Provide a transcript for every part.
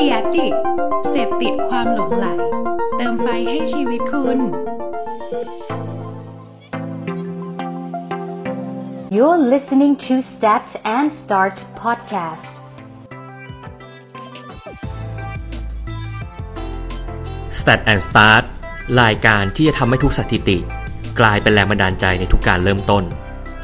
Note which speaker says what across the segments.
Speaker 1: ดียดิเสพติดความหลงไหล เติมไฟให้ชีวิตคุณ
Speaker 2: You're listening to Stat and Start podcast.
Speaker 3: Stat and Start รายการที่จะทำให้ทุกสถิติ กลายเป็นแรงบันดาลใจในทุกการเริ่มต้น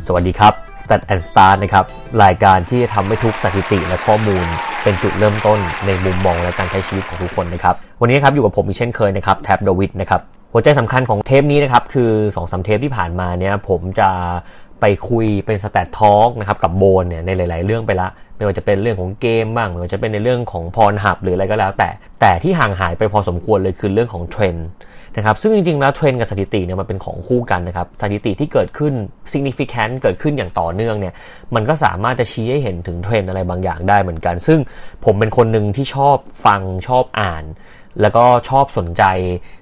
Speaker 3: สวัสดีครับ Stat and Start นะครับรายการที่จะทำให้ทุกสถิติและข้อมูล เป็นจุดเริ่มต้นในมุมมองและการใช้ชีวิตของทุกคนนะครับวันนี้ครับอยู่กับผมอีกเช่นเคยนะครับแท็บดวิดนะครับหัวใจสำคัญของเทปนี้นะครับคือ2อสเทปที่ผ่านมาเนี่ยผมจะไปคุยเป็น stat talk นะครับกับโบนเนี่ยในหลาย ๆ เรื่องไปละ ไม่ว่าจะเป็นเรื่องของเกมบ้างไม่ว่าจะเป็นในเรื่องของ Pornhub หรืออะไรก็แล้วแต่แต่ที่ห่างหายไปพอสมควรเลยคือเรื่องของเทรนด์ นะครับซึ่งจริงๆแล้วเทรนด์กับสถิติเนี่ยมันเป็นของคู่กันนะครับสถิติที่เกิดขึ้น significant เกิดขึ้นอย่างต่อเนื่องเนี่ยมันก็สามารถจะชี้ให้เห็นถึงเทรนอะไรบางอย่างได้เหมือนกัน ซึ่งผมเป็นคนหนึ่งที่ชอบฟังชอบอ่าน แล้วก็ชอบสนใจ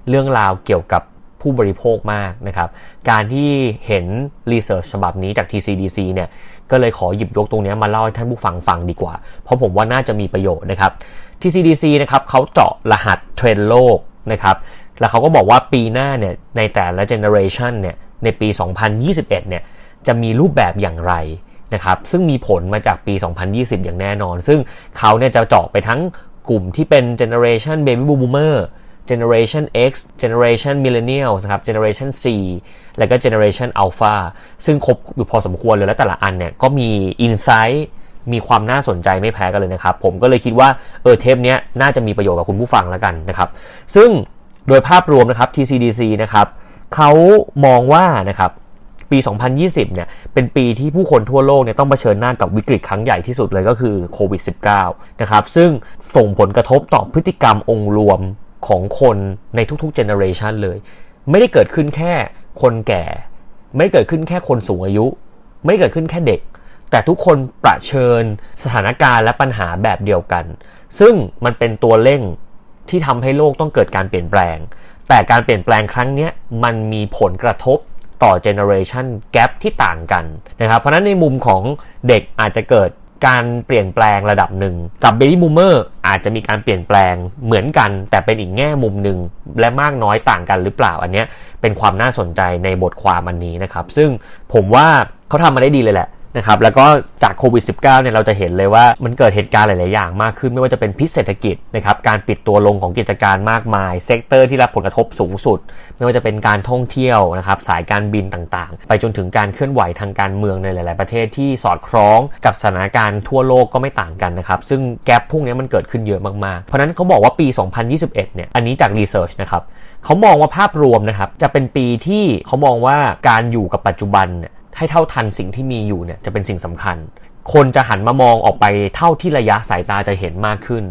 Speaker 3: เรื่องราวเกี่ยวกับผู้บริโภคมากนะครับ การที่เห็นรีเสิร์ชฉบับนี้จาก TCDC เนี่ย ก็เลยขอหยิบยกตรงนี้มาเล่าให้ท่านผู้ฟังฟังดีกว่า เพราะผมว่าน่าจะมีประโยชน์นะครับ TCDC นะครับเขาเจาะรหัสเทรนด์โลกนะครับ แล้วเขาก็บอกว่าปีหน้าเนี่ยในแต่ละเจเนอเรชันเนี่ยในปี 2021เนี่ยจะมีรูปแบบอย่างไรนะครับซึ่งมีผลมาจากปี 2020 อย่างแน่นอน ซึ่งเขาเนี่ยจะเจาะไปทั้งกลุ่มที่เป็นเจเนอเรชัน Baby Boomer Generation X Generation Millennials นะครับ Generation C แล้วก็ Generation Alpha ซึ่งครบอยู่พอสมควรเลยและแต่ละอันเนี่ยก็มี Insight มีความน่าสนใจไม่แพ้กันเลยนะครับ ผมก็เลยคิดว่าเออเทปนี้น่าจะมีประโยชน์กับคุณผู้ฟังแล้วกันนะครับ ซึ่ง โดยภาพรวมนะครับ TCDC นะครับเขามองว่านะครับปี 2020 เนี่ย เป็นปีที่ผู้คนทั่วโลกเนี่ยต้องเผชิญหน้ากับวิกฤตครั้งใหญ่ที่สุดเลยก็คือโควิด -19 นะครับ ซึ่งส่งผลกระทบต่อพฤติกรรมองค์รวมของคนในทุกๆเจเนอเรชันเลย ไม่ได้เกิดขึ้นแค่คนแก่ ไม่ได้เกิดขึ้นแค่คนสูงอายุ ไม่ได้เกิดขึ้นแค่เด็ก แต่ทุกคนประเชิญสถานการณ์และปัญหาแบบเดียวกัน ซึ่งมันเป็นตัวเร่ง ที่ทำให้โลกต้องเกิดการเปลี่ยนแปลง แต่การเปลี่ยนแปลงครั้งนี้มันมีผลกระทบต่อ generation gap ที่ต่างกันนะครับ เพราะนั้นในมุมของเด็กอาจจะเกิดการเปลี่ยนแปลงระดับหนึ่ง กับ baby boomer อาจจะมีการเปลี่ยนแปลงเหมือนกัน แต่เป็นอีกแง่มุมหนึ่งและมากน้อยต่างกันหรือเปล่าอันนี้เป็นความน่าสนใจในบทความอันนี้นะครับ ซึ่งผมว่าเขาทำมาได้ดีเลยแหละ นะครับแล้วก็จากโควิด -19 เนี่ยเราจะเห็นเลยว่ามันเกิดเหตุการณ์หลาย ๆ อย่างมากขึ้น ไม่ว่าจะเป็นพิษเศรษฐกิจนะครับการปิดตัวลงของกิจการมากมาย sector ที่รับผลกระทบสูงสุด ไม่ว่าจะเป็นการท่องเที่ยวนะครับสายการบินต่าง ๆ ไปจนถึงการเคลื่อนไหวทางการเมืองในหลาย ๆ ประเทศที่สอดคล้องกับสถานการณ์ทั่วโลกก็ไม่ต่างกันนะครับซึ่ง gap พวกนี้มันเกิดขึ้นเยอะมาก ๆ เพราะนั้นเขาบอกว่าปี 2021 เนี่ยอันนี้จาก research นะครับเขามองว่าภาพรวมนะครับจะเป็นปีที่เขามองว่าการอยู่กับปัจจุบันเนี่ย ให้เท่าทันสิ่งที่มีอยู่เนี่ยจะเป็นสิ่งสำคัญ คนจะหันมามองออกไปเท่าที่ระยะสายตาจะเห็นมากขึ้น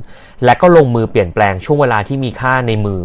Speaker 3: และก็ลงมือเปลี่ยนแปลงช่วงเวลาที่มีค่าในมือ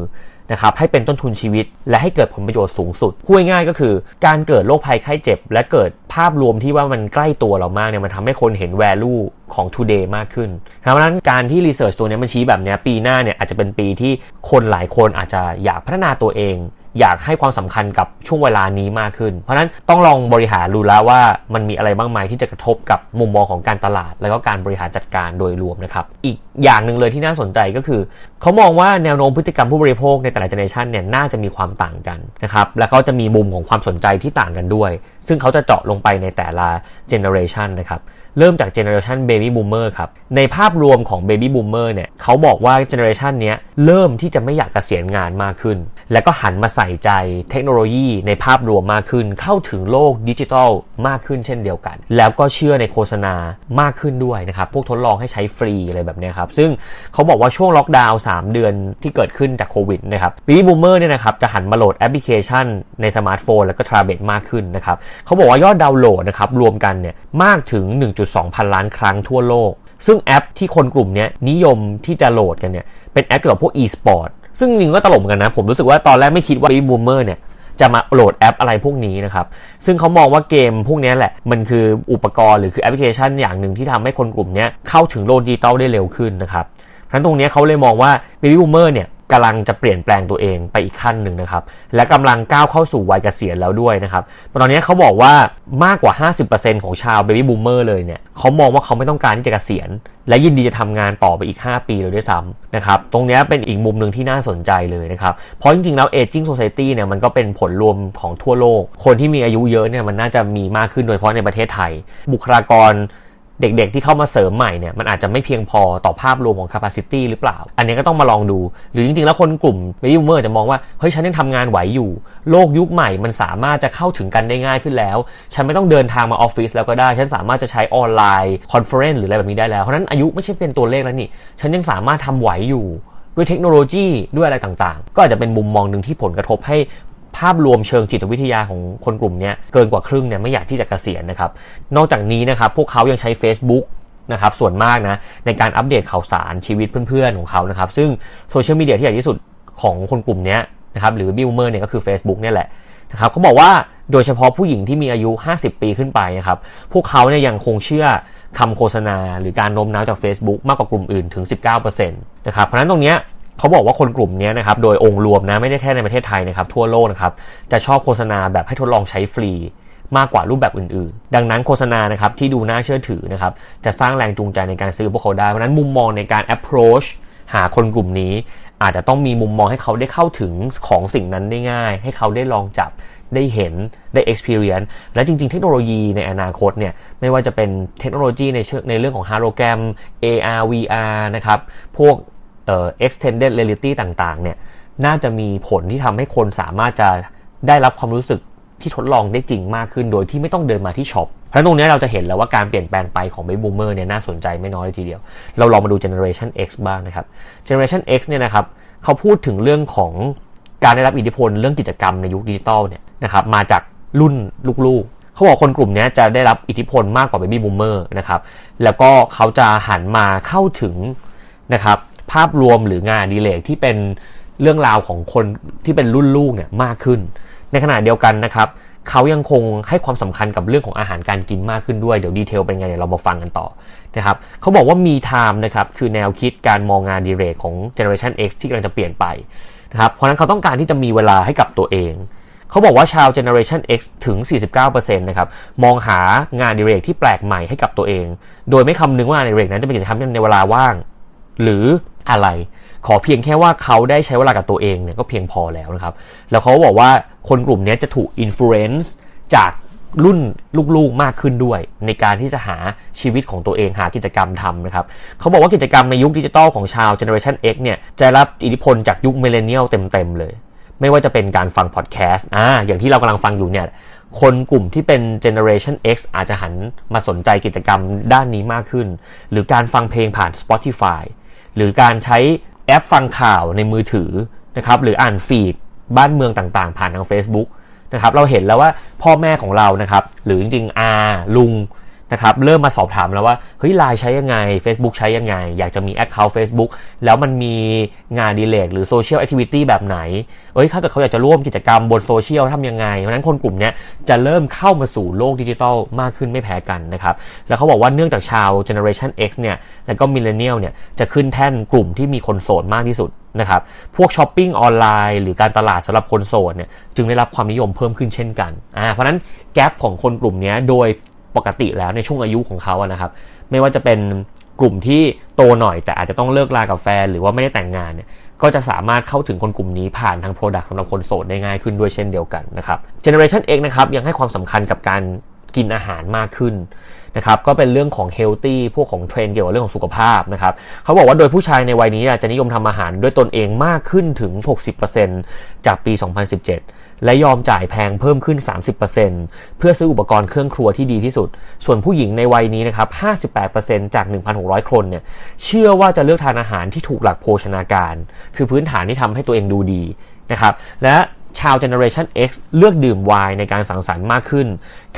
Speaker 3: นะครับให้เป็นต้นทุนชีวิต และให้เกิดผลประโยชน์สูงสุดพูดง่ายก็คือ การเกิดโรคภัยไข้เจ็บ และเกิดภาพรวมที่ว่ามันใกล้ตัวเรามากเนี่ยมันทำให้คนเห็น value ของ today มากขึ้นเพราะฉะนั้นการที่รีเสิร์ชตัวนี้มันชี้แบบนี้ปีหน้าเนี่ยอาจจะเป็นปีที่คนหลายคนอาจจะอยากพัฒนาตัวเอง อยากให้ความสำคัญกับช่วงเวลานี้มากขึ้น เพราะนั้นต้องลองบริหารดูแล้วว่ามันมีอะไรบ้างไหมที่จะกระทบกับมุมมองของการตลาด แล้วก็การบริหารจัดการโดยรวมนะครับ อีกอย่างหนึ่งเลยที่น่าสนใจก็คือ เขามองว่าแนวโน้มพฤติกรรมผู้บริโภคในแต่ละ generation เนี่ยน่าจะมีความต่างกันนะครับและเขาจะมีมุมของความสนใจที่ต่างกันด้วย ซึ่งเขาจะเจาะลงไปในแต่ละ generation นะครับ เริ่มจาก generation baby boomer ครับในภาพรวมของ Baby Boomer เนี่ยเขาบอกว่า Generation นี้เริ่มที่จะไม่อยากเกษียณงานมากขึ้น และก็หันมาใส่ใจเทคโนโลยีในภาพรวมมากขึ้น เข้าถึงโลกดิจิทัลมากขึ้นเช่นเดียวกัน แล้วก็เชื่อในโฆษณามากขึ้นด้วยนะครับพวกทดลองให้ใช้ฟรีอะไรแบบนี้ครับซึ่งเขาบอกว่าช่วงล็อกดาวน์3เดือนที่เกิดขึ้นจากโควิดนะครับ Baby Boomer เนี่ยนะครับจะหันมาโหลดแอปพลิเคชันในสมาร์ทโฟนแล้วก็แท็บเล็ตมากขึ้นนะครับเขาบอกว่ายอดดาวน์โหลดนะครับรวมกันเนี่ยมากถึง1.2 พันล้านครั้งทั่วโลก ซึ่งแอปที่คนกลุ่มนี้นิยมที่จะโหลดกันเนี่ย เป็นแอปเกี่ยวกับพวก e-sport ซึ่งจริงก็ตลกกันนะ ผมรู้สึกว่าตอนแรกไม่คิดว่า Baby Boomer เนี่ยจะมาโหลดแอปอะไรพวกนี้นะครับ ซึ่งเขามองว่าเกมพวกนี้แหละ มันคืออุปกรณ์หรือคือแอปพลิเคชันอย่างหนึ่งที่ทำให้คนกลุ่มนี้เข้าถึงโลกดิจิตอลได้เร็วขึ้นนะครับเพราะตรงนี้เขาเลยมองว่า Baby Boomer เนี่ย กำลังจะเปลี่ยนแปลงตัวเองไปอีกขั้นหนึ่งนะครับ และกำลังก้าวเข้าสู่วัยเกษียณแล้วด้วยนะครับ ตอนนี้เขาบอกว่ามากกว่า 50%ของชาวเบบี้บูมเมอร์เลยเนี่ยเขามองว่าเขาไม่ต้องการที่จะเกษียณ และยินดีจะทำงานต่อไปอีก 5 ปีเลยด้วยซ้ำนะครับ ตรงนี้เป็นอีกมุมหนึ่งที่น่าสนใจเลยนะครับ เพราะจริงๆแล้ว aging society เนี่ยมันก็เป็นผลรวมของทั่วโลก คนที่มีอายุเยอะเนี่ยมันน่าจะมีมากขึ้นโดยเฉพาะในประเทศไทย บุคลากร เด็กๆที่เข้ามาเสริมใหม่เนี่ยมันอาจจะไม่เพียงพอต่อภาพรวมของ capacity หรือเปล่า อันนี้ก็ต้องมาลองดู หรือจริงๆ แล้วคนกลุ่ม baby boomer จะมองว่า เฮ้ย ฉันยังทำงานไหวอยู่ โลกยุคใหม่มันสามารถจะเข้าถึงกันได้ง่ายขึ้นแล้ว ฉันไม่ต้องเดินทางมาออฟฟิศแล้วก็ได้ ฉันสามารถจะใช้ online conference หรืออะไรแบบนี้ได้แล้ว เพราะนั้นอายุไม่ใช่เป็นตัวเลขแล้วนี่ ฉันยังสามารถทำไหวอยู่ด้วยเทคโนโลยีด้วยอะไรต่างๆ ก็อาจจะเป็นมุมมองหนึ่งที่ผลกระทบให้ ภาพรวมเชิงจิตวิทยาของคนกลุ่มนี้เกินกว่าครึ่งเนี่ยไม่อยากที่จะเกษียณนะครับ นอกจากนี้นะครับพวกเขายังใช้ Facebook นะครับส่วนมากนะในการอัปเดตข่าวสารชีวิตเพื่อนๆของเขานะครับ ซึ่งโซเชียลมีเดียที่ใหญ่ที่สุดของคนกลุ่มนี้นะครับหรือ Boomer เนี่ยก็คือ Facebook เนี่ยแหละนะครับเขาบอกว่าโดยเฉพาะผู้หญิงที่มีอายุ 50 ปีขึ้นไปนะครับพวกเขาเนี่ยยังคงเชื่อคำโฆษณา หรือการโน้มน้าวจาก Facebook มากกว่ากลุ่มอื่นถึง 19%นะครับเพราะฉะนั้นตรงนี้ เขาบอกว่าคนกลุ่มนี้นะครับ โดยองค์รวมนะไม่ได้แค่ในประเทศไทยนะครับ ทั่วโลกนะครับ จะชอบโฆษณาแบบให้ทดลองใช้ฟรีมากกว่ารูปแบบอื่นๆ ดังนั้นโฆษณานะครับที่ดูน่าเชื่อถือนะครับ จะสร้างแรงจูงใจในการซื้อพวกเขาได้ เพราะนั้นมุมมองในการ approach หาคนกลุ่มนี้ อาจจะต้องมีมุมมองให้เขาได้เข้าถึงของสิ่งนั้นได้ง่าย ให้เขาได้ลองจับได้เห็นได้ experience และจริง ๆ เทคโนโลยีในอนาคตเนี่ยไม่ว่าจะเป็นเทคโนโลยีในเชิงในเรื่องของฮาโลแกรม AR VR นะครับพวก extended reality ต่างๆ เนี่ย น่าจะมีผลที่ทำให้คนสามารถจะได้รับความรู้สึกที่ทดลองได้จริงมากขึ้นโดยที่ไม่ต้องเดินมาที่ช็อป เพราะตรงนี้เราจะเห็นแล้วว่าการเปลี่ยนแปลงไปของ Baby Boomer เนี่ยน่าสนใจไม่น้อยเลยทีเดียว เราลองมาดู Generation X บ้างนะครับ Generation X เนี่ยนะครับเขาพูดถึงเรื่องของการได้รับอิทธิพลเรื่องกิจกรรมในยุคดิจิตอลเนี่ยนะครับมาจากรุ่นลูกๆ เขาบอกคนกลุ่มนี้จะได้รับอิทธิพลมากกว่า Baby Boomer นะครับแล้วก็เขาจะหันมาเข้าถึงนะครับ ภาพรวมหรืองานอดิเรกที่เป็นเรื่องราวของคนที่เป็นรุ่นลูกเนี่ยมากขึ้น ในขณะเดียวกันนะครับเขายังคงให้ความสำคัญกับเรื่องของอาหารการกินมากขึ้นด้วย เดี๋ยว detail เป็นไงเดี๋ยวเรามาฟังกันต่อนะครับเขาบอกว่า Me Time นะครับคือแนวคิดการมองงานอดิเรกของ Generation X ที่กำลังจะเปลี่ยนไปนะครับเพราะนั้นเขาต้องการที่จะมีเวลาให้กับตัวเองเขาบอกว่าชาว Generation X ถึง 49%นะครับมองหางานอดิเรกที่แปลกใหม่ให้กับตัวเอง โดยไม่คำนึงว่างานอดิเรกนั้นจะเป็นกิจกรรมในเวลาว่าง หรืออะไร ขอเพียงแค่ว่าเขาได้ใช้เวลากับตัวเองเนี่ยก็เพียงพอแล้วนะครับ แล้วเขาบอกว่าคนกลุ่มนี้จะถูก influenceจากรุ่นลูกๆมากขึ้นด้วย ในการที่จะหาชีวิตของตัวเองหากิจกรรมทำนะครับ เขาบอกว่ากิจกรรมในยุคดิจิตอลของชาว Generation X เนี่ยจะรับอิทธิพลจากยุค Millennial เต็มๆเลย ไม่ว่าจะเป็นการฟังพอดแคสต์อ่าอย่างที่เรากำลังฟังอยู่เนี่ยคนกลุ่มที่เป็น Generation X อาจจะหันมาสนใจกิจกรรมด้านนี้มากขึ้น หรือการฟังเพลงผ่าน Spotify หรือการใช้แอปฟังข่าวในมือถือนะครับหรืออ่าน feed บ้านเมืองต่างๆ ผ่านทาง Facebook นะครับเราเห็นแล้วว่าพ่อแม่ของเรานะครับหรือจริงๆอาลุง นะครับเริ่มมาสอบถามแล้วว่าเฮ้ยไลน์ใช้ยังไง Facebook ใช้ยังไง อยากจะมี Account Facebook แล้วมันมีงานอดิเรกหรือ social activity แบบไหนเอ้ยถ้าเกิดเขาอยากจะร่วมกิจกรรมบนโซเชียลทำยังไง เพราะนั้นคนกลุ่มนี้จะเริ่มเข้ามาสู่โลกดิจิทัลมากขึ้นไม่แพ้กันนะครับ แล้วเขาบอกว่าเนื่องจากชาว Generation X เนี่ยแล้วก็ Millennial เนี่ยจะขึ้นแท่นกลุ่มที่มีคนโสดมากที่สุดนะครับพวกช้อปปิ้งออนไลน์หรือการตลาดสำหรับคนโสดเนี่ยจึงได้รับความนิยมเพิ่มขึ้นเช่นกันอ่าเพราะนั้นแกลบของคนกลุ่มนี้โดย ปกติแล้วในช่วงอายุของเขาอะนะครับ ไม่ว่าจะเป็นกลุ่มที่โตหน่อยแต่อาจจะต้องเลิกลากับแฟน หรือว่าไม่ได้แต่งงานเนี่ยก็จะสามารถเข้าถึงคนกลุ่มนี้ผ่านทาง Product สำหรับคนโสดได้ง่ายขึ้นด้วยเช่นเดียวกันนะครับ Generation X นะครับยังให้ความสำคัญกับการกินอาหารมากขึ้นนะครับก็เป็นเรื่องของเฮลตี้พวกของเทรนเกี่ยวกับเรื่องของสุขภาพนะครับเขาบอกว่าโดยผู้ชายในวัยนี้จะนิยมทำอาหารด้วยตนเองมากขึ้นถึง 60%จากปี 2017 และยอมจ่ายแพงเพิ่มขึ้น 30%เพื่อซื้ออุปกรณ์เครื่องครัวที่ดีที่สุด ส่วนผู้หญิงในวัยนี้นะครับ 58%จาก 1,600 คนเนี่ย เชื่อว่าจะเลือกทานอาหารที่ถูกหลักโภชนาการ คือพื้นฐานที่ทำให้ตัวเองดูดีนะครับ และชาว Generation X เลือกดื่มไวน์ในการสังสรรค์มากขึ้น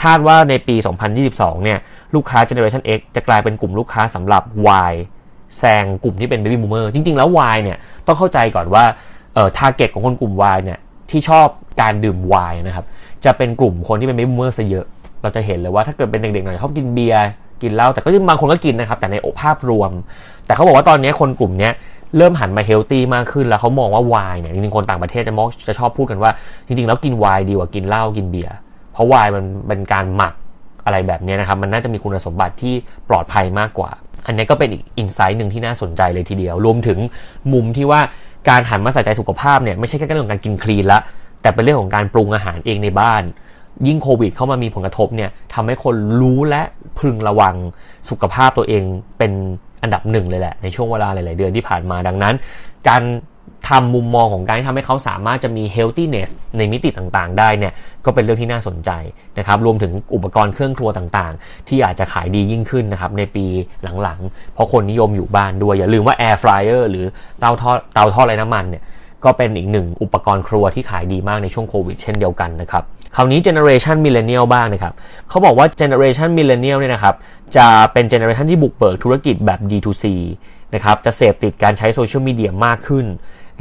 Speaker 3: คาดว่าในปี 2022 เนี่ย ลูกค้า Generation X จะกลายเป็นกลุ่มลูกค้าสำหรับไวน์แซงกลุ่มที่เป็น Baby Boomer จริง ๆ แล้วไวน์เนี่ย ต้องเข้าใจก่อนว่าเอ่อ target ของคนกลุ่มไวน์เนี่ย ที่ชอบการดื่มไวน์นะครับ จะเป็นกลุ่มคนที่เป็น Baby Boomer ซะเยอะ เราจะเห็นเลยว่าถ้าเกิดเป็นเด็กๆหน่อยชอบกินเบียร์กินเหล้าแต่ก็ยังบางคนก็กินนะครับ แต่ในภาพรวม แต่เขาบอกว่าตอนนี้คนกลุ่มนี้เริ่มหันมาเฮลตี้มากขึ้นแล้วเขามองว่าไวน์เนี่ยจริงๆคนต่างประเทศจะมองจะชอบพูดกันว่า จริงๆ แล้วกินไวน์ดีกว่ากินเหล้ากินเบียร์เพราะไวน์มันเป็นการหมักอะไรแบบนี้นะครับ มันน่าจะมีคุณสมบัติที่ปลอดภัยมากกว่า อันนี้ก็เป็นอีกอินไซต์หนึ่งที่น่าสนใจเลยทีเดียว รวมถึงมุมที่ว่า การหันมาใส่ใจสุขภาพเนี่ยไม่ใช่แค่เรื่องของการกินคลีนละ แต่เป็นเรื่องของการปรุงอาหารเองในบ้าน ยิ่งโควิดเข้ามามีผลกระทบเนี่ยทำให้คนรู้และพึงระวังสุขภาพตัวเองเป็นอันดับหนึ่งเลยแหละในช่วงเวลาหลาย ๆ เดือนที่ผ่านมาดังนั้น การทำมุมมองของการที่ทำให้เขาสามารถจะมี healthiness ในมิติต่างๆ ได้เนี่ยก็เป็นเรื่องที่น่าสนใจนะครับรวมถึงอุปกรณ์เครื่องครัวต่างๆ ที่อาจจะขายดียิ่งขึ้นนะครับในปีหลังๆ เพราะคนนิยมอยู่บ้านด้วย อย่าลืมว่า air fryer หรือเตาทอดเตาทอดไร้น้ำมันเนี่ยก็เป็นอีกหนึ่งอุปกรณ์ครัวที่ขายดีมากในช่วงโควิดเช่นเดียวกันนะครับคราวนี้ generation millennial บ้างนะครับเขาบอกว่า generation millennial เนี่ยนะครับจะเป็น generation ที่บุกเบิกธุรกิจแบบ D2C นะครับจะเสพติดการใช้โซเชียลมีเดียมากขึ้น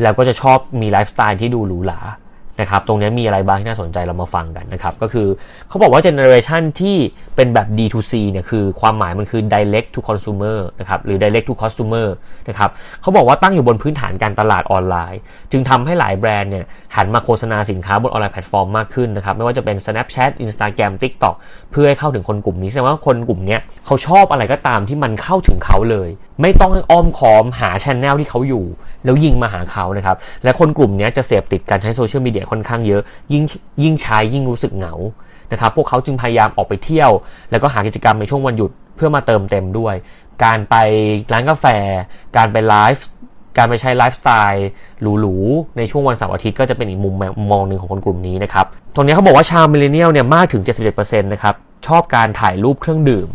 Speaker 3: แล้วก็จะชอบมีไลฟ์สไตล์ที่ดูหรูหรา นะครับตรงนี้มีอะไรบ้างที่น่าสนใจเรามาฟังกันนะครับก็คือเขาบอกว่า generation ที่เป็นแบบ D2C เนี่ยคือความหมายมันคือ direct to consumer นะครับหรือ direct to customer นะครับเขาบอกว่าตั้งอยู่บนพื้นฐานการตลาดออนไลน์ จึงทำให้หลายแบรนด์เนี่ยหันมาโฆษณาสินค้าบน online platform มากขึ้นนะครับไม่ว่าจะเป็น Snapchat Instagram TikTok เพื่อให้เข้าถึงคนกลุ่มนี้แสดงว่าคนกลุ่มนี้เขาชอบอะไรก็ตามที่มันเข้าถึงเขาเลย ไม่ต้องอ้อมค้อมหา channel ที่เขาอยู่ แล้วยิงมาหาเขานะครับและคนกลุ่มนี้จะเสพติดการใช้โซเชียลมีเดียค่อนข้างเยอะ ยิ่งยิ่งใช้ยิ่งรู้สึกเหงานะครับพวกเขาจึงพยายามออกไปเที่ยว แล้วก็หากิจกรรมในช่วงวันหยุดเพื่อมาเติมเต็มด้วย การไปร้านกาแฟ การไปไลฟ์การไปใช้ไลฟ์สไตล์หรูๆ ในช่วงวันเสาร์อาทิตย์ก็จะเป็นอีกมุมมองหนึ่งของคนกลุ่มนี้นะครับ ตรงนี้เขาบอกว่าชาว Millennial เนี่ยมากถึง 77%นะครับ ชอบการถ่ายรูปเครื่องดื่ม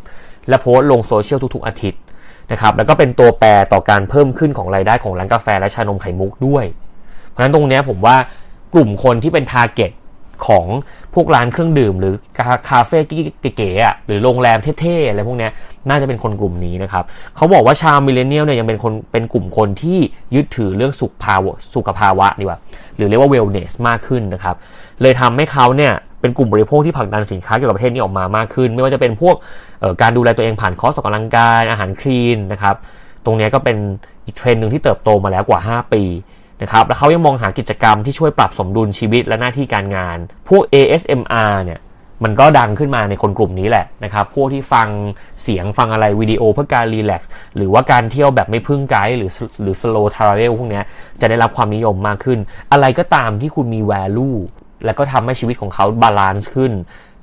Speaker 3: และโพสต์ลงโซเชียลทุกๆอาทิตย์นะครับ แล้วก็เป็นตัวแปรต่อการเพิ่มขึ้นของรายได้ของร้านกาแฟและชานมไข่มุกด้วย เพราะฉะนั้นตรงนี้ผมว่า กลุ่มคนที่เป็น target ของพวกร้านเครื่องดื่ม หรือคาเฟ่เก๋ๆอะหรือโรงแรมเท่ๆอะไรพวกนี้น่าจะเป็นคนกลุ่มนี้นะครับเขาบอกว่าชาว Millennial เนี่ยยังเป็นคนเป็นกลุ่มคนที่ยึดถือเรื่องสุขภาวะสุขภาวะดีกว่าหรือเรียกว่า wellness มากขึ้นนะครับเลยทำให้เขาเนี่ยเป็นกลุ่มบริโภคที่ผลักดันสินค้าเกี่ยวกับประเภทนี้ออกมามากขึ้น ไม่ว่าจะเป็นพวกการดูแลตัวเองผ่านคอร์สออกกำลังกายอาหารคลีนนะครับตรงนี้ก็เป็นอีกเทรนด์หนึ่งที่เติบโตมาแล้วกว่า 5 ปี นะครับแล้วเขายังมองหากิจกรรมที่ช่วยปรับสมดุลชีวิตและหน้าที่การงาน พวก ASMR เนี่ยมันก็ดังขึ้นมาในคนกลุ่มนี้แหละนะครับพวกที่ฟังเสียงฟังอะไรวิดีโอเพื่อการ relax หรือว่าการเที่ยวแบบไม่พึ่งไกด์หรือหรือ slow travel พวกนี้จะได้รับความนิยมมากขึ้น อะไรก็ตามที่คุณมี value แล้วก็ทำให้ชีวิตของเขา balance ขึ้น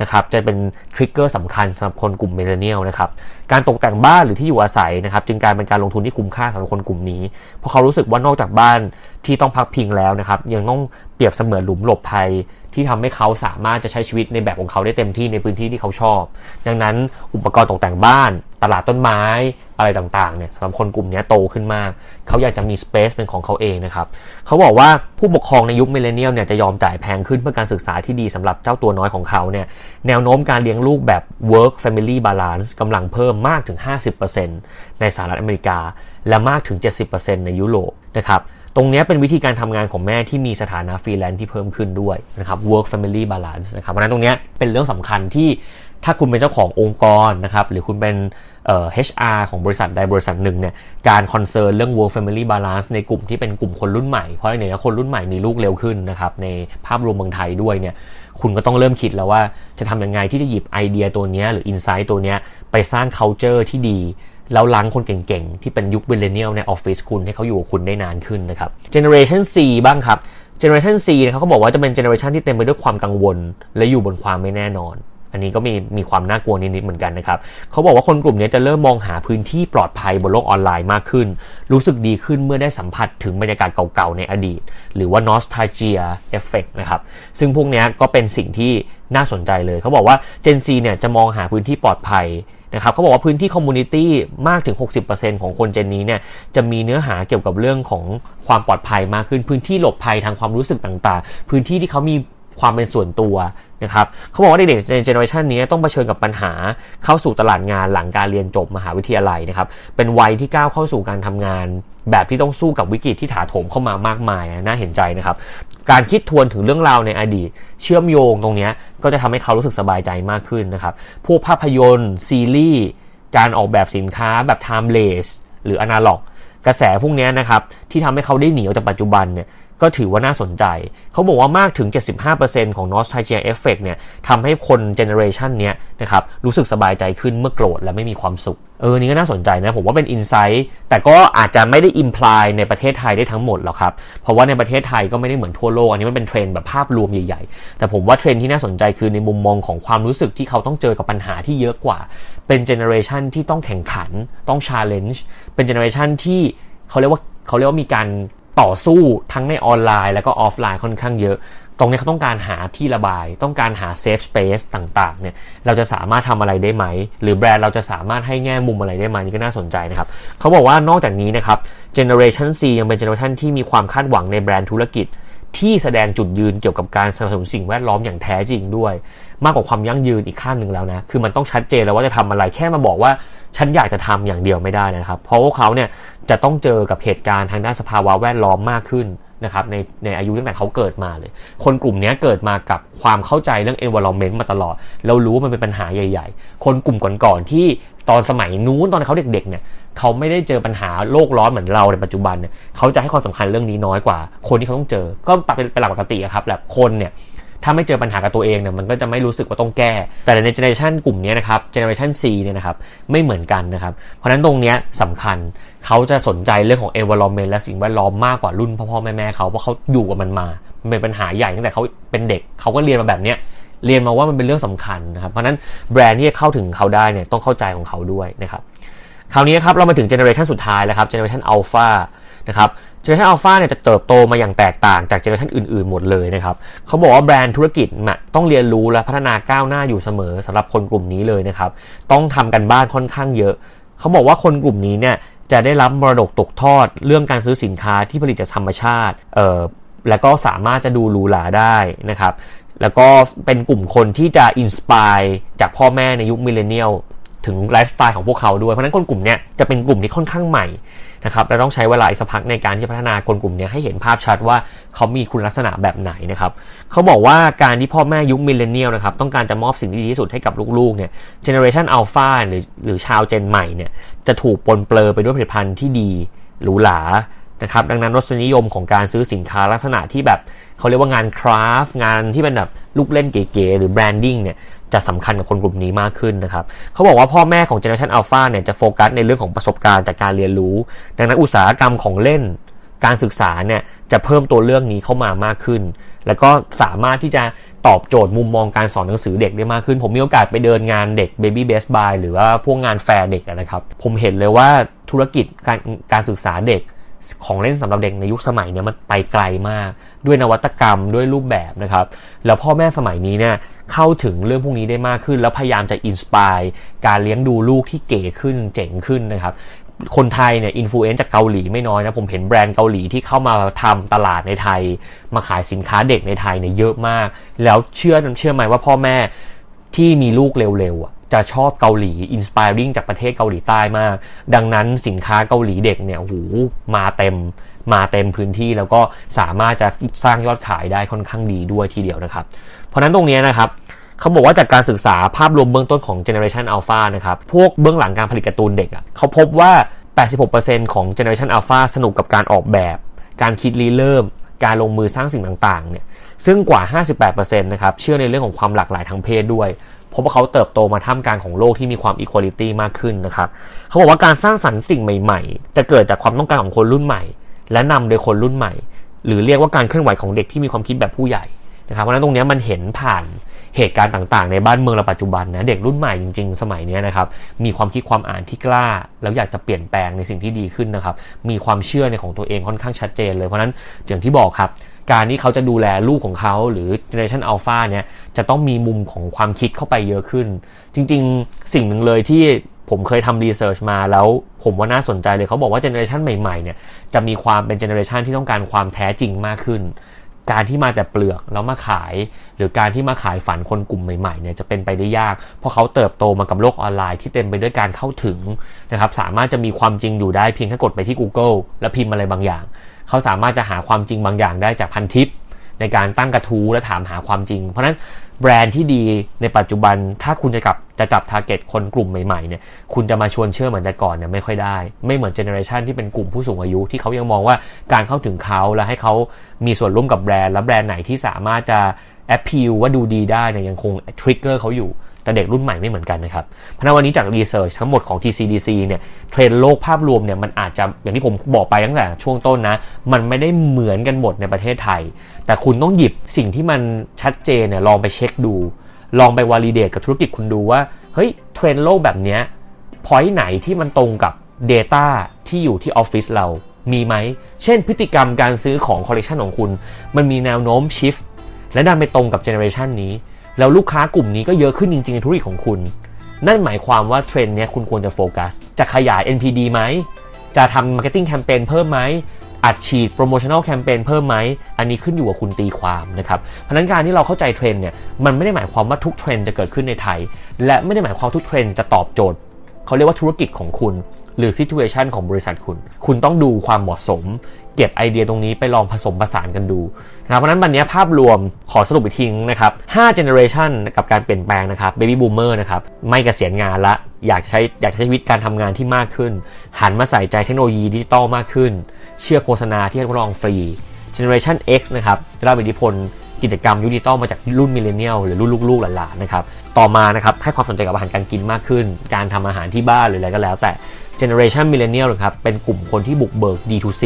Speaker 3: นะครับจะเป็น trigger สำคัญสำหรับคนกลุ่ม Millennial นะครับการตกแต่งบ้านหรือที่อยู่อาศัยนะครับจึงกลายเป็นการลงทุนที่คุ้มค่าสำหรับคนกลุ่มนี้ เพราะเขารู้สึกว่านอกจากบ้านที่ต้องพักพิงแล้วนะครับยังต้องเปรียบเสมือนหลุมหลบภัย ที่ทำให้เขาสามารถจะใช้ชีวิตในแบบของเขาได้เต็มที่ในพื้นที่ที่เขาชอบ ดังนั้นอุปกรณ์ตกแต่งบ้าน ตลาดต้นไม้อะไรต่างๆเนี่ยสำหรับคนกลุ่มนี้โตขึ้นมาก เขาอยากจะมีสเปซเป็นของเขาเองนะครับ เขาบอกว่าผู้ปกครองในยุคมิเลเนียลเนี่ยจะยอมจ่ายแพงขึ้นเพื่อการศึกษาที่ดีสำหรับเจ้าตัวน้อยของเขาเนี่ยแนวโน้มการเลี้ยงลูกแบบ work family balance กำลังเพิ่มมากถึง 50%ในสหรัฐอเมริกา และมากถึง 70%ในยุโรปนะครับ ตรงนี้เป็นวิธีการทำงานของแม่ที่มีสถานะฟรีแลนซ์ที่เพิ่มขึ้นด้วยนะครับ work family balance นะครับเพราะนั้นตรงนี้เป็นเรื่องสำคัญที่ถ้าคุณเป็นเจ้าขององค์กรนะครับหรือคุณเป็นเอ่อ HR ของบริษัทใดบริษัทหนึ่งเนี่ยการ concern เรื่อง work family balance ในกลุ่มที่เป็นกลุ่มคนรุ่นใหม่ เพราะในนี้คนรุ่นใหม่มีลูกเร็วขึ้นนะครับในภาพรวมเมืองไทยด้วยเนี่ยคุณก็ต้องเริ่มคิดแล้วว่าจะทำยังไงที่จะหยิบไอเดียตัวนี้หรือ insight ตัวนี้ไปสร้าง culture ที่ดี แล้วรั้งคนเก่งๆ ที่เป็นยุค Millennial ในออฟฟิศคุณให้เขาอยู่กับคุณได้นานขึ้นนะครับ Generation C บ้างครับ Generation C เขาบอกว่าจะเป็น Generation ที่เต็มไปด้วยความกังวล และอยู่บนความไม่แน่นอนอันนี้ก็มีมีความน่ากลัวนิดๆเหมือนกันนะครับ เขาบอกว่าคนกลุ่มนี้จะเริ่มมองหาพื้นที่ปลอดภัยบนโลกออนไลน์มากขึ้น รู้สึกดีขึ้นเมื่อได้สัมผัสถึงบรรยากาศเก่าๆ ในอดีต หรือว่า nostalgia effect นะครับ ซึ่งพวกนี้ก็เป็นสิ่งที่น่าสนใจเลย เขาบอกว่า Gen Z เนี่ยจะมองหาพื้นที่ปลอดภัย นะครับเขาบอกว่าพื้นที่ community มากถึง 60%ของคนเจนนี้เนี่ยจะมีเนื้อหาเกี่ยวกับเรื่องของความปลอดภัยมากขึ้นพื้นที่หลบภัยทางความรู้สึกต่างๆ พื้นที่ที่เขามีความเป็นส่วนตัวนะครับเขาบอกว่าเด็กๆในเจเนอเรชันนี้ต้องเผชิญกับปัญหาเข้าสู่ตลาดงานหลังการเรียนจบมหาวิทยาลัยนะครับ เป็นวัยที่ก้าวเข้าสู่การทำงาน แบบที่ต้องสู้กับวิกฤตที่ถาโถมเข้ามามากมายน่าเห็นใจนะครับ การคิดทวนถึงเรื่องราวในอดีต เชื่อมโยงตรงนี้ก็จะทำให้เขารู้สึกสบายใจมากขึ้นนะครับ พวกภาพยนตร์ ซีรีส์ การออกแบบสินค้าแบบ timeless หรือ analog กระแสพวกนี้นะครับที่ทำให้เขาได้หนีออกจากปัจจุบันเนี่ยก็ถือว่าน่าสนใจ เขาบอกว่ามากถึง 75%ของ nostalgia effect เนี่ยทำให้คนเจเนอเรชันนี้นะครับรู้สึกสบายใจขึ้นเมื่อโกรธและไม่มีความสุข เออ นี่ก็น่าสนใจนะ ผมว่าเป็น insight แต่ก็อาจจะไม่ได้ imply ในประเทศไทยได้ทั้งหมดหรอกครับ เพราะว่าในประเทศไทยก็ไม่ได้เหมือนทั่วโลก อันนี้มันเป็นเทรนด์แบบภาพรวมใหญ่ๆ แต่ผมว่าเทรนด์ที่น่าสนใจคือในมุมมองของความรู้สึกที่เขาต้องเจอกับปัญหาที่เยอะกว่า เป็นเจเนอเรชันที่ต้องแข่งขันต้อง challenge เป็นเจเนอเรชันที่เขาเรียกว่าเขาเรียกว่ามีการ ต่อสู้ทั้งในออนไลน์แล้วก็ออฟไลน์ค่อนข้างเยอะ ตรงนี้เขาต้องการหาที่ระบาย ต้องการหาเซฟสเปซต่างๆ เนี่ย เราจะสามารถทำอะไรได้ไหม หรือแบรนด์เราจะสามารถให้แง่มุมอะไรได้ไหมนี่ก็น่าสนใจนะครับ เขาบอกว่านอกจากนี้นะครับ Generation C ยังเป็น Generation ที่มีความคาดหวังในแบรนด์ธุรกิจ ที่แสดงจุดยืนเกี่ยวกับการสนับสนุนสิ่งแวดล้อมอย่างแท้จริงด้วย มากกว่าความยั่งยืนอีกขั้นหนึ่งแล้วนะ คือมันต้องชัดเจนแล้วว่าจะทำอะไรแค่มาบอกว่าฉันอยากจะทำอย่างเดียวไม่ได้นะครับ เพราะว่าเขาเนี่ยจะต้องเจอกับเหตุการณ์ทางด้านสภาวะแวดล้อมมากขึ้นนะครับในในอายุตั้งแต่เขาเกิดมาเลย คนกลุ่มนี้เกิดมากับความเข้าใจเรื่อง environment มาตลอด เรารู้ว่ามันเป็นปัญหาใหญ่ ๆ คนกลุ่มก่อนๆที่ตอนสมัยนู้นตอนเขาเด็กๆเนี่ย เขาไม่ได้เจอปัญหาโลกร้อนเหมือนเราในปัจจุบันเนี่ยเขาจะให้ความสำคัญเรื่องนี้น้อยกว่า คนที่เขาต้องเจอ ก็เป็นเป็นหลักปกติครับแบบคนเนี่ยถ้าไม่เจอปัญหากับตัวเองเนี่ยมันก็จะไม่รู้สึกว่าต้องแก้ แต่ในเจเนอเรชันกลุ่มนี้นะครับเจเนอเรชัน C เนี่ยนะครับไม่เหมือนกันนะครับ เพราะนั้นตรงนี้สำคัญเขาจะสนใจเรื่องของ environment และสิ่งแวดล้อมมากกว่ารุ่นพ่อพ่อแม่แม่เขาเพราะเขาอยู่กับมันมามันเป็นปัญหาใหญ่ตั้งแต่เขาเป็นเด็กเขาก็เรียนมาแบบเนี้ยเรียนมาว่ามันเป็นเรื่องสำคัญนะครับเพราะนั้นแบรนด์ที่จะเข้าถึงเขาได้เนี่ยต้องเข้าใจของเขาด้วยนะครับ คราวนี้ครับเรามาถึงเจเนอเรชันสุดท้ายแล้วครับเจเนอเรชันอัลฟานะครับเจเนอเรชันอัลฟาเนี่ยจะเติบโตมาอย่างแตกต่างจากเจเนอเรชันอื่นๆ หมดเลยนะครับเขาบอกว่าแบรนด์ธุรกิจต้องเรียนรู้และพัฒนาก้าวหน้าอยู่เสมอสำหรับคนกลุ่มนี้เลยนะครับต้องทำการบ้านค่อนข้างเยอะ เขาบอกว่าคนกลุ่มนี้เนี่ยจะได้รับมรดกตกทอด เรื่องการซื้อสินค้าที่ผลิตจากธรรมชาติเอ่อแล้วก็สามารถจะดูหรูหราได้นะครับแล้วก็เป็นกลุ่มคนที่จะ inspire จากพ่อแม่ในยุค Millennial ถึงไลฟ์สไตล์ของพวกเขาด้วย เพราะนั้นคนกลุ่มนี้จะเป็นกลุ่มที่ค่อนข้างใหม่นะครับและต้องใช้เวลาอีกสักพักในการที่จะพัฒนาคนกลุ่มนี้ให้เห็นภาพชัดว่าเขามีคุณลักษณะแบบไหนนะครับเขาบอกว่าการที่พ่อแม่ยุค Millennial นะครับต้องการจะมอบสิ่งที่ดีที่สุดให้กับลูกๆเนี่ยเจเนอเรชันอัลฟาหรือหรือชาวเจนใหม่เนี่ยจะถูกปรนเปรอไปด้วยผลิตภัณฑ์ที่ดีหรูหรานะครับดังนั้นรสนิยมของการซื้อสินค้าลักษณะที่แบบเขาเรียกว่างาน craft งานที่เป็นแบบลูกเล่นเก๋ๆหรือ branding เนี่ย จะสำคัญกับคนกลุ่มนี้มากขึ้นนะครับเขาบอกว่าพ่อแม่ของ Generation Alpha เนี่ยจะโฟกัสในเรื่องของประสบการณ์จากการเรียนรู้ ดังนั้นอุตสาหกรรมของเล่นการศึกษาเนี่ยจะเพิ่มตัวเรื่องนี้เข้ามามากขึ้น แล้วก็สามารถที่จะตอบโจทย์มุมมองการสอนหนังสือเด็กได้มากขึ้น ผมมีโอกาสไปเดินงานเด็ก Baby Best Buy หรือว่าพวกงานแฟร์เด็กนะครับ ผมเห็นเลยว่าธุรกิจการการศึกษาเด็ก ของเล่นสำหรับเด็กในยุคสมัยเนี่ยมันไปไกลมาก ด้วยนวัตกรรมด้วยรูปแบบนะครับ แล้วพ่อแม่สมัยนี้เนี่ยเข้าถึงเรื่องพวกนี้ได้มากขึ้น แล้วพยายามจะ inspire การเลี้ยงดูลูกที่เก๋ขึ้นเจ๋งขึ้นนะครับคนไทยเนี่ย influence จากเกาหลีไม่น้อยนะผมเห็นแบรนด์เกาหลีที่เข้ามาทำตลาดในไทย มาขายสินค้าเด็กในไทยเนี่ยเยอะมาก แล้วเชื่อเชื่อไหมว่าพ่อแม่ที่มีลูกเร็วๆ จะชอบเกาหลี inspiring จากประเทศเกาหลีใต้มาก ดังนั้นสินค้าเกาหลีเด็กเนี่ยโอ้โหมาเต็มมาเต็มพื้นที่แล้วก็สามารถจะสร้างยอดขายได้ค่อนข้างดีด้วยทีเดียวนะครับ เพราะนั้นตรงนี้นะครับเขาบอกว่าจากการศึกษาภาพรวมเบื้องต้นของ Generation Alpha นะครับ พวกเบื้องหลังการผลิตการ์ตูนเด็กอะ่ะเขาพบว่า 86%ของ Generation Alpha สนุกกับการออกแบบ การคิดรีเริ่ม การลงมือสร้างสิ่งต่างๆ เนี่ย ซึ่งกว่า 58%นะครับ เชื่อในเรื่องของความหลากหลายทางเพศด้วย เพราะว่าเขาเติบโตมาท่ามกลางของโลกที่มีความอีควอลิตี้มากขึ้นนะครับเขาบอกว่าการสร้างสรรค์สิ่งใหม่ ๆ จะเกิดจากความต้องการของคนรุ่นใหม่ และนำโดยคนรุ่นใหม่ หรือเรียกว่าการเคลื่อนไหวของเด็กที่มีความคิดแบบผู้ใหญ่ นะครับเพราะนั้นตรงนี้มันเห็นผ่านเหตุการณ์ต่างๆ ในบ้านเมืองเราปัจจุบันนะเด็กรุ่นใหม่จริงๆ สมัยนี้นะครับมีความคิดความอ่านที่กล้า แล้วอยากจะเปลี่ยนแปลงในสิ่งที่ดีขึ้นนะครับมีความเชื่อในของตัวเองค่อนข้างชัดเจนเลยเพราะนั้นอย่างที่บอกครับ การที่เขาจะดูแลลูกของเขาหรือ Generation Alpha เนี่ยจะต้องมีมุมของความคิดเข้าไปเยอะขึ้น จริงๆ สิ่งหนึ่งเลยที่ผมเคยทำ research มาแล้วผมว่าน่าสนใจเลยเขาบอกว่าเจเนอเรชันใหม่ๆเนี่ยจะมีความเป็นเจเนอเรชันที่ต้องการความแท้จริงมากขึ้น การที่มาแต่เปลือกแล้วมาขาย หรือการที่มาขายฝันคนกลุ่มใหม่ๆเนี่ยจะเป็นไปได้ยาก เพราะเขาเติบโตมากับโลกออนไลน์ที่เต็มไปด้วยการเข้าถึงนะครับสามารถจะมีความจริงอยู่ได้เพียงแค่กดไปที่ Google แล้วพิมพ์อะไรบางอย่าง เขาสามารถจะหาความจริงบางอย่างได้จากพันทิปในการตั้งกระทู้และถามหาความจริง เพราะนั้น แบรนด์ที่ดีในปัจจุบัน ถ้าคุณจะกลับจะจับ target คนกลุ่มใหม่ๆเนี่ยคุณจะมาชวนเชื่อเหมือนแต่ก่อนเนี่ยไม่ค่อยได้ ไม่เหมือนเจเนอเรชันที่เป็นกลุ่มผู้สูงอายุที่เขายังมองว่าการเข้าถึงเขาและให้เขามีส่วนร่วมกับแบรนด์และแบรนด์ไหนที่สามารถจะ appeal ว่าดูดีได้เนี่ยยังคงtrigger เขาอยู่ แต่เด็กรุ่นใหม่ไม่เหมือนกันนะครับ เพราะนั้นวันนี้จาก research ทั้งหมดของ TCDC เนี่ยเทรนด์โลกภาพรวมเนี่ยมันอาจจะอย่างที่ผมบอกไปตั้งแต่ช่วงต้นนะ มันไม่ได้เหมือนกันหมดในประเทศไทย แต่คุณต้องหยิบสิ่งที่มันชัดเจนเนี่ยลองไปเช็คดู ลองไป validate กับธุรกิจคุณดูว่าเฮ้ยเทรนด์โลกแบบเนี้ย point ไหนที่มันตรงกับ Data ที่อยู่ที่ออฟฟิศเรามีไหม เช่นพฤติกรรมการซื้อของคอลเลกชันของคุณ มันมีแนวโน้ม shift และดันไปตรงกับ generation นี้ แล้วลูกค้ากลุ่มนี้ก็เยอะขึ้นจริงๆในธุรกิจของคุณ นั่นหมายความว่าเทรนด์เนี้ยคุณควรจะโฟกัส จะขยาย NPD ไหม จะทำ marketing campaign เพิ่มไหมอัดฉีด promotional campaign เพิ่มไหม อันนี้ขึ้นอยู่กับคุณตีความนะครับเพราะฉะนั้นการที่เราเข้าใจเทรนด์เนี่ยมันไม่ได้หมายความว่าทุกเทรนด์จะเกิดขึ้นในไทย และไม่ได้หมายความทุกเทรนด์จะตอบโจทย์เขาเรียกว่าธุรกิจของคุณ หรือ situation ของบริษัทคุณ คุณต้องดูความเหมาะสม เก็บไอเดียตรงนี้ไปลองผสมผสานกันดูนะครับเพราะนั้นวันนี้ภาพรวมขอสรุปอีกทีนะครับ5 generation กับการเปลี่ยนแปลงนะครับ baby boomer นะครับไม่เกษียณงานละ อยากจะใช้อยากใช้ชีวิตการทำงานที่มากขึ้น หันมาใส่ใจเทคโนโลยีดิจิตอลมากขึ้น เชื่อโฆษณาที่ให้ทดลองฟรี generation X นะครับได้รับอิทธิพลกิจกรรมยุคดิจิตอลมาจากรุ่น millennial หรือรุ่นลูกๆหลานๆนะครับต่อมานะครับให้ความสนใจกับอาหารการกินมากขึ้น การทำอาหารที่บ้านหรืออะไรก็แล้วแต่ generation millennial ครับเป็นกลุ่มคนที่บุกเบิก D2C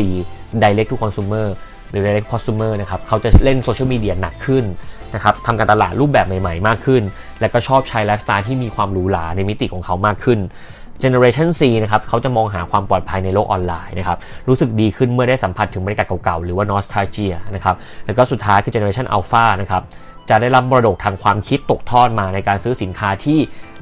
Speaker 3: direct to consumer หรือ direct consumer นะครับเขาจะเล่นโซเชียลมีเดียหนักขึ้นนะครับทำการตลาดรูปแบบใหม่ๆ มากขึ้น และก็ชอบใช้ไลฟ์สไตล์ที่มีความหรูหราในมิติของเขามากขึ้น Generation C นะครับเขาจะมองหาความปลอดภัยในโลกออนไลน์นะครับรู้สึกดีขึ้นเมื่อได้สัมผัสถึงบรรยากาศเก่าๆ หรือว่า nostalgia นะครับแล้วก็สุดท้ายคือ Generation Alpha นะครับจะได้รับมรดกทางความคิดตกทอดมาในการซื้อสินค้าที่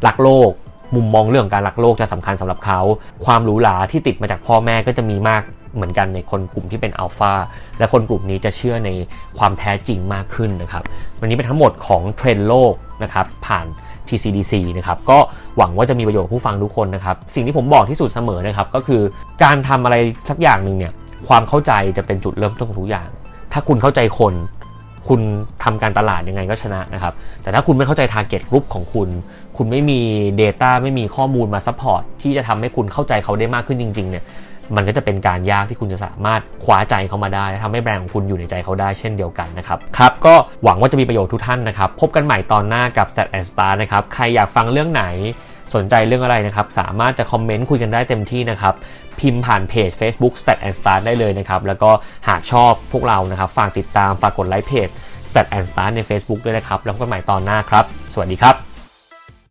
Speaker 3: รักโลก มุมมองเรื่องการรักโลกจะสำคัญสำหรับเขา ความหรูหราที่ติดมาจากพ่อแม่ก็จะมีมาก เหมือนกันในคนกลุ่มที่เป็นอัลฟาและคนกลุ่มนี้จะเชื่อในความแท้จริงมากขึ้นนะครับวันนี้เป็นทั้งหมดของเทรนด์โลกนะครับผ่าน TCDC นะครับก็หวังว่าจะมีประโยชน์ผู้ฟังทุกคนนะครับสิ่งที่ผมบอกที่สุดเสมอนะครับก็คือการทำอะไรสักอย่างหนึ่งเนี่ยความเข้าใจจะเป็นจุดเริ่มต้นของทุกอย่าง ถ้าคุณเข้าใจคนคุณทำการตลาดยังไงก็ชนะนะครับ แต่ถ้าคุณไม่เข้าใจ target group ของคุณ คุณไม่มี Data ไม่มีข้อมูลมา support ที่จะทำให้คุณเข้าใจเขาได้มากขึ้นจริง ๆ เนี่ย มันก็จะเป็นการยากที่คุณจะสามารถคว้าใจเขามาได้และทำให้แบรนด์ของคุณอยู่ในใจเขาได้เช่นเดียวกันนะครับครับก็หวังว่าจะมีประโยชน์ทุกท่านนะครับ พบกันใหม่ตอนหน้ากับ Stat and Star นะครับใครอยากฟังเรื่องไหนสนใจเรื่องอะไรนะครับ สามารถจะคอมเมนต์คุยกันได้เต็มที่นะครับ พิมพ์ผ่านเพจ Facebook Stat and Star ได้เลยนะครับ แล้วก็หากชอบพวกเรานะครับ ฝากติดตามฝากกดไลค์เพจ Stat and Star ใน Facebook ด้วยนะครับ แล้วพบกันใหม่ตอนหน้าครับ สวัสดีครับ